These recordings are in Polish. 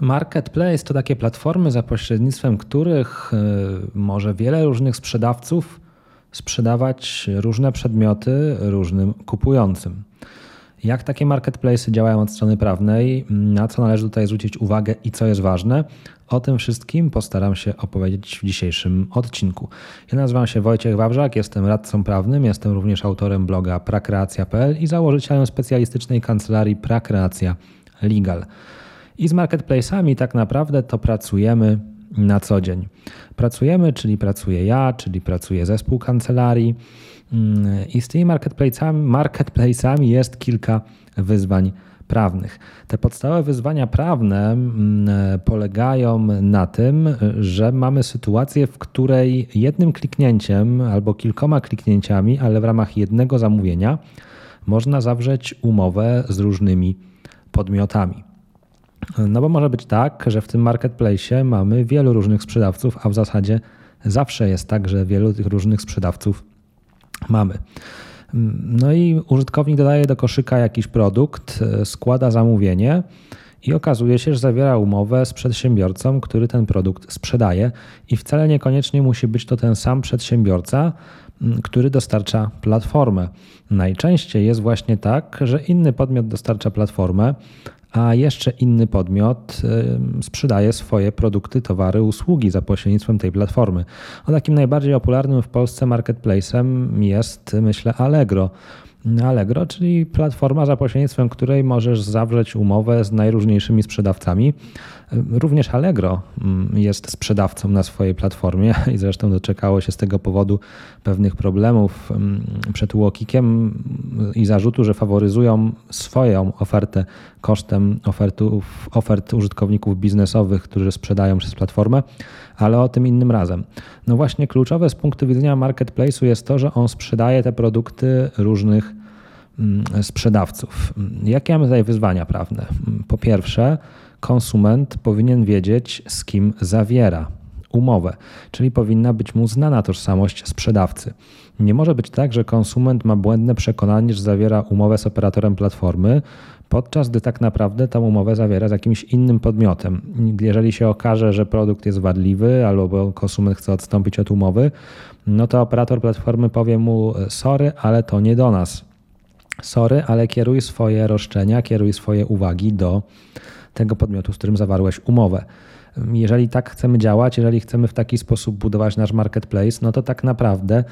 Marketplace to takie platformy, za pośrednictwem których y, może wiele różnych sprzedawców sprzedawać różne przedmioty różnym kupującym. Jak takie marketplace działają od strony prawnej, na co należy tutaj zwrócić uwagę i co jest ważne, o tym wszystkim postaram się opowiedzieć w dzisiejszym odcinku. Ja nazywam się Wojciech Wawrzak, jestem radcą prawnym, jestem również autorem bloga prakreacja.pl i założycielem specjalistycznej kancelarii Prakreacja Legal. I z marketplace'ami tak naprawdę to pracujemy na co dzień. Pracujemy, czyli pracuję ja, czyli pracuje zespół kancelarii. Mm, I z tymi marketplace'ami, marketplace'ami jest kilka wyzwań prawnych. Te podstawowe wyzwania prawne mm, polegają na tym, że mamy sytuację, w której jednym kliknięciem albo kilkoma kliknięciami, ale w ramach jednego zamówienia można zawrzeć umowę z różnymi podmiotami. No bo może być tak, że w tym marketplace mamy wielu różnych sprzedawców, a w zasadzie zawsze jest tak, że wielu tych różnych sprzedawców mamy. No i użytkownik dodaje do koszyka jakiś produkt, składa zamówienie i okazuje się, że zawiera umowę z przedsiębiorcą, który ten produkt sprzedaje i wcale niekoniecznie musi być to ten sam przedsiębiorca, który dostarcza platformę. Najczęściej jest właśnie tak, że inny podmiot dostarcza platformę, a jeszcze inny podmiot sprzedaje swoje produkty, towary, usługi za pośrednictwem tej platformy. O takim najbardziej popularnym w Polsce marketplacem jest, myślę, Allegro. Allegro, czyli platforma, za pośrednictwem której możesz zawrzeć umowę z najróżniejszymi sprzedawcami. Również Allegro mm, jest sprzedawcą na swojej platformie i zresztą doczekało się z tego powodu pewnych problemów mm, przed Łokikiem i zarzutu, że faworyzują swoją ofertę kosztem ofertów, ofert użytkowników biznesowych, którzy sprzedają przez platformę, ale o tym innym razem. No właśnie kluczowe z punktu widzenia marketplace'u jest to, że on sprzedaje te produkty różnych mm, sprzedawców. Jakie mamy tutaj wyzwania prawne? Po pierwsze, konsument powinien wiedzieć, z kim zawiera umowę, czyli powinna być mu znana tożsamość sprzedawcy. Nie może być tak, że konsument ma błędne przekonanie, że zawiera umowę z operatorem platformy, podczas gdy tak naprawdę tę umowę zawiera z jakimś innym podmiotem. Jeżeli się okaże, że produkt jest wadliwy albo konsument chce odstąpić od umowy, no to operator platformy powie mu: Sorry, ale to nie do nas. Sorry, ale kieruj swoje roszczenia, kieruj swoje uwagi do tego podmiotu, z którym zawarłeś umowę. Jeżeli tak chcemy działać, jeżeli chcemy w taki sposób budować nasz marketplace, no to tak naprawdę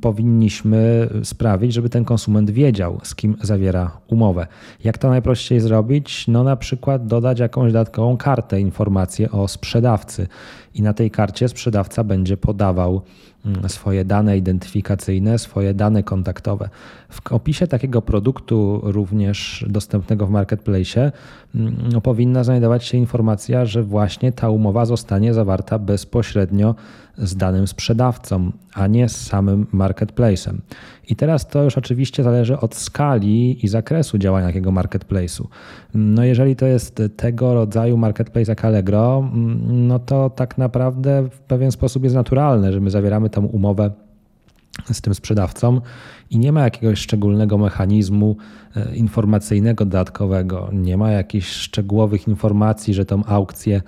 powinniśmy sprawić, żeby ten konsument wiedział, z kim zawiera umowę. Jak to najprościej zrobić? No na przykład dodać jakąś dodatkową kartę, informację o sprzedawcy i na tej karcie sprzedawca będzie podawał swoje dane identyfikacyjne, swoje dane kontaktowe. W opisie takiego produktu, również dostępnego w marketplace, no, powinna znajdować się informacja, że właśnie ta umowa zostanie zawarta bezpośrednio z danym sprzedawcą, a nie z samym marketplacem. I teraz to już oczywiście zależy od skali i zakresu działania takiego marketplace'u. No jeżeli to jest tego rodzaju marketplace jak Allegro, no to tak naprawdę w pewien sposób jest naturalne, że my zawieramy tą umowę z tym sprzedawcą i nie ma jakiegoś szczególnego mechanizmu e, informacyjnego dodatkowego, nie ma jakichś szczegółowych informacji, że tą aukcję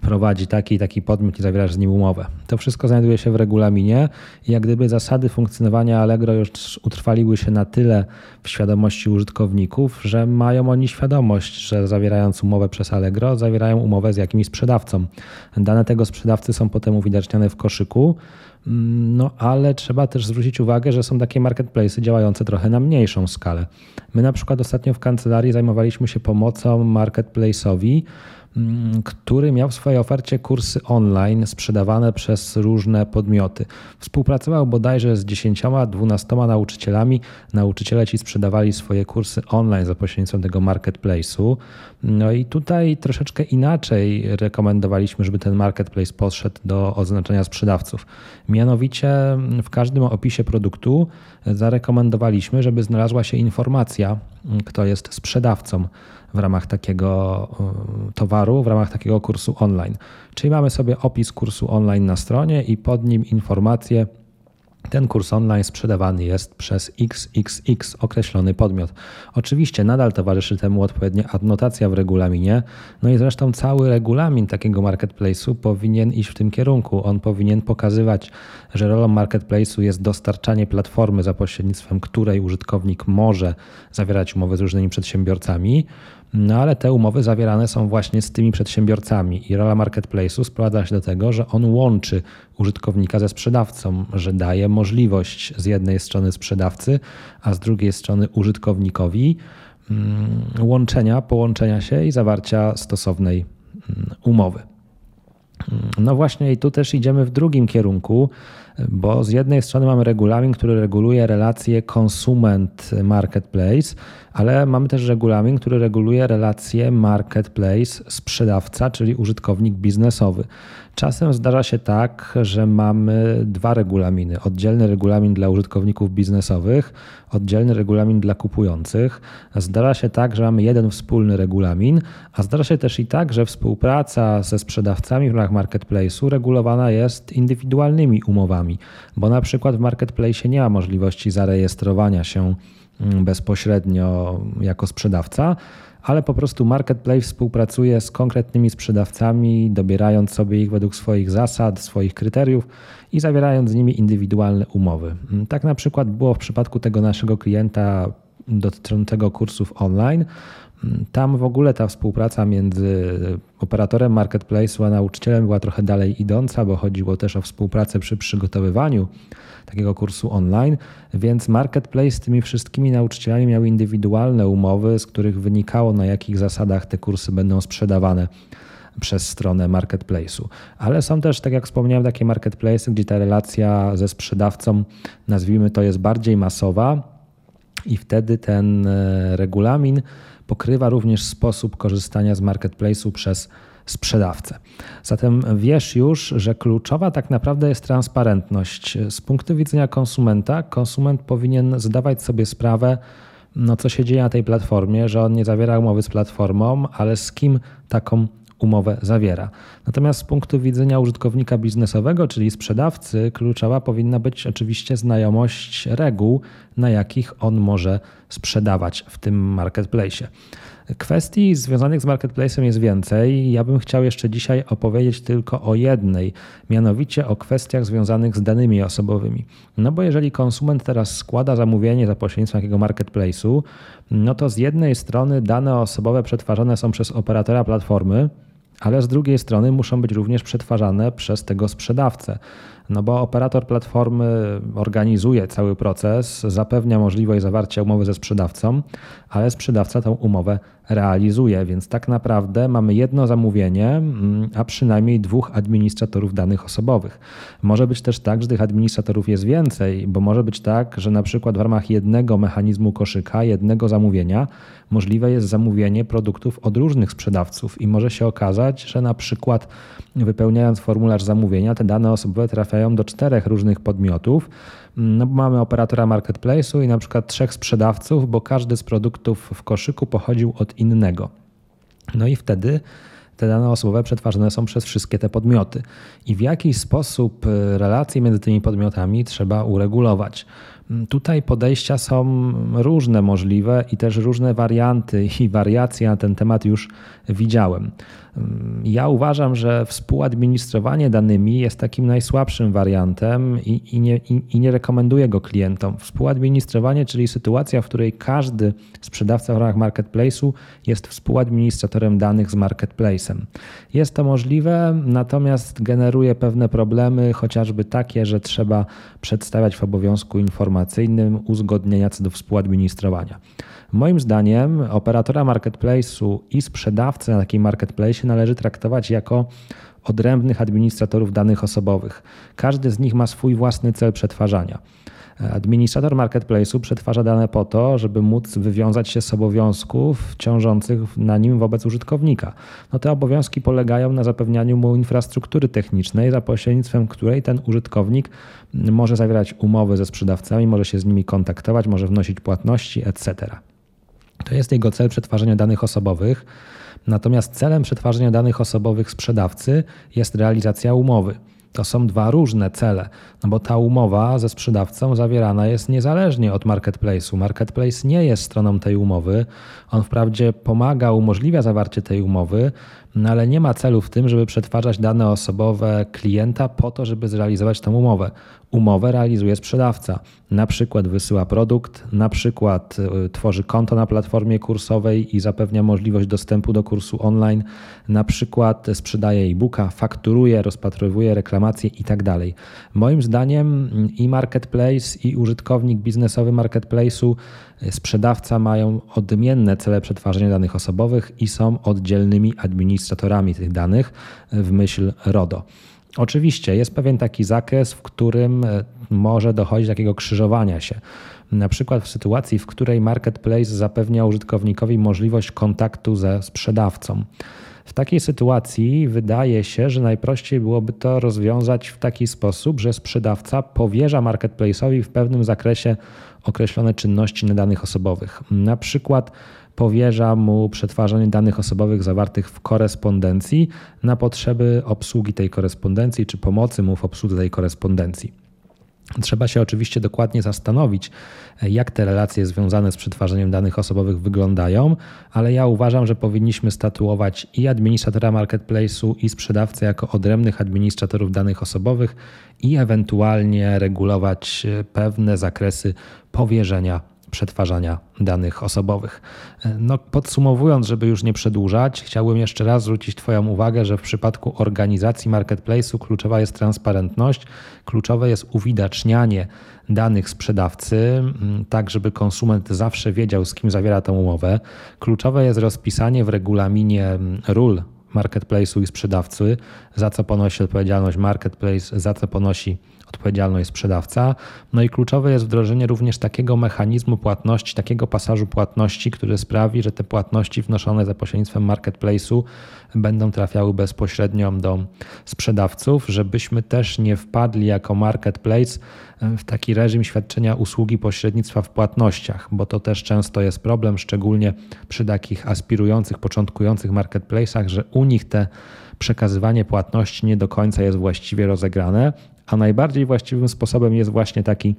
prowadzi taki i taki podmiot i zawierasz z nim umowę. To wszystko znajduje się w regulaminie i jak gdyby zasady funkcjonowania Allegro już utrwaliły się na tyle w świadomości użytkowników, że mają oni świadomość, że zawierając umowę przez Allegro, zawierają umowę z jakimś sprzedawcą. Dane tego sprzedawcy są potem uwidaczniane w koszyku, no ale trzeba też zwrócić uwagę, że są takie marketplace działające trochę na mniejszą skalę. My na przykład ostatnio w kancelarii zajmowaliśmy się pomocą marketplace'owi, Mm, który miał w swojej ofercie kursy online sprzedawane przez różne podmioty. Współpracował bodajże z 10-12 nauczycielami. Nauczyciele ci sprzedawali swoje kursy online za pośrednictwem tego marketplace'u. No i tutaj troszeczkę inaczej rekomendowaliśmy, żeby ten marketplace podszedł do oznaczenia sprzedawców. Mianowicie w każdym opisie produktu zarekomendowaliśmy, żeby znalazła się informacja, kto jest sprzedawcą w ramach takiego e, towaru, w ramach takiego kursu online. Czyli mamy sobie opis kursu online na stronie i pod nim informacje, ten kurs online sprzedawany jest przez XXX określony podmiot. Oczywiście nadal towarzyszy temu odpowiednia adnotacja w regulaminie, no i zresztą cały regulamin takiego marketplace'u powinien iść w tym kierunku. On powinien pokazywać, że rolą marketplace'u jest dostarczanie platformy, za pośrednictwem której użytkownik może zawierać umowy z różnymi przedsiębiorcami. No ale te umowy zawierane są właśnie z tymi przedsiębiorcami i rola marketplace'u sprowadza się do tego, że on łączy użytkownika ze sprzedawcą, że daje możliwość z jednej strony sprzedawcy, a z drugiej strony użytkownikowi mm, łączenia, połączenia się i zawarcia stosownej mm, umowy. No właśnie i tu też idziemy w drugim kierunku, bo z jednej strony mamy regulamin, który reguluje relacje konsument-marketplace, ale mamy też regulamin, który reguluje relacje marketplace-sprzedawca, czyli użytkownik biznesowy. Czasem zdarza się tak, że mamy dwa regulaminy. Oddzielny regulamin dla użytkowników biznesowych, oddzielny regulamin dla kupujących. Zdarza się tak, że mamy jeden wspólny regulamin, a zdarza się też i tak, że współpraca ze sprzedawcami w ramach marketplace'u regulowana jest indywidualnymi umowami, bo na przykład w marketplace nie ma możliwości zarejestrowania się mm, bezpośrednio jako sprzedawca, ale po prostu marketplace współpracuje z konkretnymi sprzedawcami, dobierając sobie ich według swoich zasad, swoich kryteriów i zawierając z nimi indywidualne umowy. Tak na przykład było w przypadku tego naszego klienta dotyczącego kursów online. Tam w ogóle ta współpraca między operatorem marketplace'u a nauczycielem była trochę dalej idąca, bo chodziło też o współpracę przy przygotowywaniu takiego kursu online, więc marketplace z tymi wszystkimi nauczycielami miał indywidualne umowy, z których wynikało na jakich zasadach te kursy będą sprzedawane przez stronę marketplace'u. Ale są też, tak jak wspomniałem, takie marketplace, gdzie ta relacja ze sprzedawcą, nazwijmy to, jest bardziej masowa i wtedy ten e, regulamin pokrywa również sposób korzystania z marketplace'u przez sprzedawcę. Zatem wiesz już, że kluczowa tak naprawdę jest transparentność. Z punktu widzenia konsumenta, konsument powinien zdawać sobie sprawę, no co się dzieje na tej platformie, że on nie zawiera umowy z platformą, ale z kim taką umowę zawiera. Natomiast z punktu widzenia użytkownika biznesowego, czyli sprzedawcy, kluczowa powinna być oczywiście znajomość reguł, na jakich on może sprzedawać w tym marketplace. Kwestii związanych z marketplacem jest więcej. Ja bym chciał jeszcze dzisiaj opowiedzieć tylko o jednej, mianowicie o kwestiach związanych z danymi osobowymi. No bo jeżeli konsument teraz składa zamówienie za pośrednictwem takiego marketplace'u, no to z jednej strony dane osobowe przetwarzane są przez operatora platformy, ale z drugiej strony muszą być również przetwarzane przez tego sprzedawcę. No bo operator platformy organizuje cały proces, zapewnia możliwość zawarcia umowy ze sprzedawcą, ale sprzedawca tą umowę realizuje, więc tak naprawdę mamy jedno zamówienie, mm, a przynajmniej dwóch administratorów danych osobowych. Może być też tak, że tych administratorów jest więcej, bo może być tak, że na przykład w ramach jednego mechanizmu koszyka, jednego zamówienia możliwe jest zamówienie produktów od różnych sprzedawców i może się okazać, że na przykład wypełniając formularz zamówienia, te dane osobowe trafiają do czterech różnych podmiotów. No bo mamy operatora marketplace'u i na przykład trzech sprzedawców, bo każdy z produktów w koszyku pochodził od innego. No i wtedy te dane osobowe przetwarzane są przez wszystkie te podmioty. I w jakiś sposób y, relacje między tymi podmiotami trzeba uregulować. Tutaj podejścia są różne możliwe i też różne warianty i wariacje na ten temat już widziałem. Ja uważam, że współadministrowanie danymi jest takim najsłabszym wariantem i, i, nie, i, i, nie, rekomenduję go klientom. Współadministrowanie, czyli sytuacja, w której każdy sprzedawca w ramach marketplace'u jest współadministratorem danych z marketplace'em. Jest to możliwe, natomiast generuje pewne problemy, chociażby takie, że trzeba przedstawiać w obowiązku informacyjnym uzgodnienia co do współadministrowania. Moim zdaniem operatora marketplace'u i sprzedawcę na takim marketplace należy traktować jako odrębnych administratorów danych osobowych. Każdy z nich ma swój własny cel przetwarzania. Administrator marketplace'u przetwarza dane po to, żeby móc wywiązać się z obowiązków ciążących na nim wobec użytkownika. No te obowiązki polegają na zapewnianiu mu infrastruktury technicznej, za pośrednictwem której ten użytkownik może zawierać umowy ze sprzedawcami, może się z nimi kontaktować, może wnosić płatności, etc. To jest jego cel przetwarzania danych osobowych. Natomiast celem przetwarzania danych osobowych sprzedawcy jest realizacja umowy. To są dwa różne cele, no bo ta umowa ze sprzedawcą zawierana jest niezależnie od marketplace'u. Marketplace nie jest stroną tej umowy. On wprawdzie pomaga, umożliwia zawarcie tej umowy, no ale nie ma celu w tym, żeby przetwarzać dane osobowe klienta po to, żeby zrealizować tę umowę. Umowę realizuje sprzedawca. Na przykład wysyła produkt, na przykład y, tworzy konto na platformie kursowej i zapewnia możliwość dostępu do kursu online, na przykład sprzedaje e-booka, fakturuje, rozpatruje reklamacje itd. Tak Moim zdaniem i marketplace, i użytkownik biznesowy marketplace'u, y, sprzedawca mają odmienne cele przetwarzania danych osobowych i są oddzielnymi administratorami tych danych w myśl RODO. Oczywiście jest pewien taki zakres, w którym e, może dochodzić do takiego krzyżowania się. Na przykład w sytuacji, w której marketplace zapewnia użytkownikowi możliwość kontaktu ze sprzedawcą. W takiej sytuacji wydaje się, że najprościej byłoby to rozwiązać w taki sposób, że sprzedawca powierza marketplace'owi w pewnym zakresie określone czynności na danych osobowych. Na przykład powierza mu przetwarzanie danych osobowych zawartych w korespondencji na potrzeby obsługi tej korespondencji czy pomocy mu w obsłudze tej korespondencji. Trzeba się oczywiście dokładnie zastanowić, jak te relacje związane z przetwarzaniem danych osobowych wyglądają, ale ja uważam, że powinniśmy statuować i administratora marketplace'u, i sprzedawcę jako odrębnych administratorów danych osobowych i ewentualnie regulować pewne zakresy powierzenia przetwarzania danych osobowych. No, podsumowując, żeby już nie przedłużać, chciałbym jeszcze raz zwrócić Twoją uwagę, że w przypadku organizacji marketplace'u kluczowa jest transparentność, kluczowe jest uwidacznianie danych sprzedawcy, tak żeby konsument zawsze wiedział, z kim zawiera tę umowę. Kluczowe jest rozpisanie w regulaminie ról marketplace'u i sprzedawcy, za co ponosi odpowiedzialność marketplace, za co ponosi odpowiedzialność sprzedawca. No i kluczowe jest wdrożenie również takiego mechanizmu płatności, takiego pasażu płatności, który sprawi, że te płatności wnoszone za pośrednictwem marketplace'u będą trafiały bezpośrednio do sprzedawców, żebyśmy też nie wpadli jako marketplace w taki reżim świadczenia usługi pośrednictwa w płatnościach, bo to też często jest problem, szczególnie przy takich aspirujących, początkujących marketplace'ach, że u nich te przekazywanie płatności nie do końca jest właściwie rozegrane, a najbardziej właściwym sposobem jest właśnie taki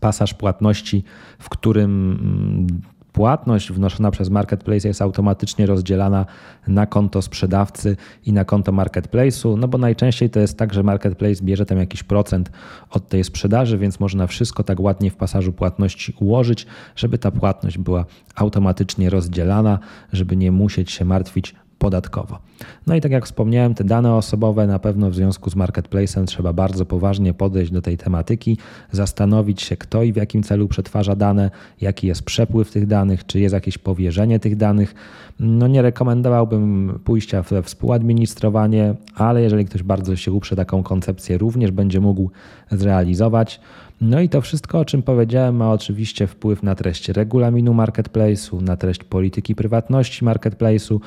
pasaż płatności, w którym mm, płatność wnoszona przez marketplace jest automatycznie rozdzielana na konto sprzedawcy i na konto marketplace'u, no bo najczęściej to jest tak, że marketplace bierze tam jakiś procent od tej sprzedaży, więc można wszystko tak ładnie w pasażu płatności ułożyć, żeby ta płatność była automatycznie rozdzielana, żeby nie musieć się martwić podatkowo. No i tak jak wspomniałem, te dane osobowe na pewno w związku z marketplacem trzeba bardzo poważnie podejść do tej tematyki, zastanowić się, kto i w jakim celu przetwarza dane, jaki jest przepływ tych danych, czy jest jakieś powierzenie tych danych. No nie rekomendowałbym pójścia we współadministrowanie, ale jeżeli ktoś bardzo się uprze taką koncepcję, również będzie mógł zrealizować. No i to wszystko, o czym powiedziałem, ma oczywiście wpływ na treść regulaminu marketplace'u, na treść polityki prywatności marketplace'u,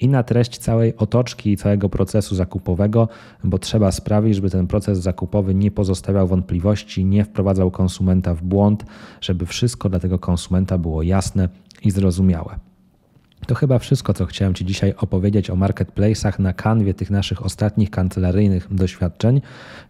i na treść całej otoczki i całego procesu zakupowego, bo trzeba sprawić, żeby ten proces zakupowy nie pozostawiał wątpliwości, nie wprowadzał konsumenta w błąd, żeby wszystko dla tego konsumenta było jasne i zrozumiałe. To chyba wszystko, co chciałem Ci dzisiaj opowiedzieć o marketplace'ach na kanwie tych naszych ostatnich kancelaryjnych doświadczeń.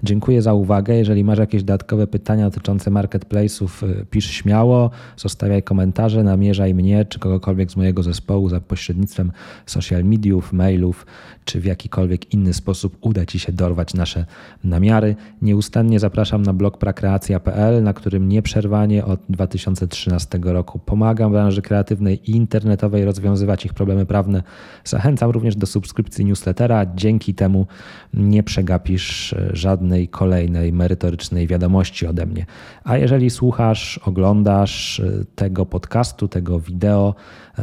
Dziękuję za uwagę. Jeżeli masz jakieś dodatkowe pytania dotyczące marketplace'ów, y, pisz śmiało, zostawiaj komentarze, namierzaj mnie czy kogokolwiek z mojego zespołu za pośrednictwem social mediów, mailów, czy w jakikolwiek inny sposób uda Ci się dorwać nasze namiary. Nieustannie zapraszam na blog prakreacja.pl, na którym nieprzerwanie od 2013 roku pomagam branży kreatywnej i internetowej rozwiązywać ich problemy prawne. Zachęcam również do subskrypcji newslettera. Dzięki temu nie przegapisz żadnej kolejnej merytorycznej wiadomości ode mnie. A jeżeli słuchasz, oglądasz tego podcastu, tego wideo,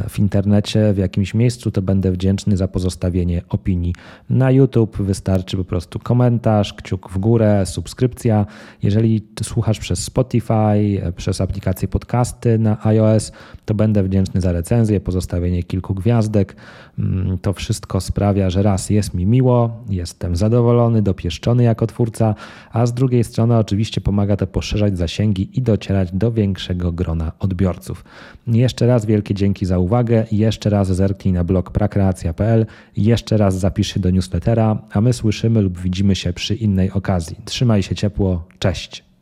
w internecie, w jakimś miejscu, to będę wdzięczny za pozostawienie opinii. Na YouTube wystarczy po prostu komentarz, kciuk w górę, subskrypcja. Jeżeli słuchasz przez Spotify, przez aplikację podcasty na iOS, to będę wdzięczny za recenzję, pozostawienie kilku gwiazdek. Mm, to wszystko sprawia, że raz jest mi miło, jestem zadowolony, dopieszczony jako twórca, a z drugiej strony oczywiście pomaga to poszerzać zasięgi i docierać do większego grona odbiorców. Jeszcze raz wielkie dzięki za uwagę, jeszcze raz zerknij na blog prakreacja.pl, jeszcze raz zapisz się do newslettera, a my słyszymy lub widzimy się przy innej okazji. Trzymaj się ciepło, cześć.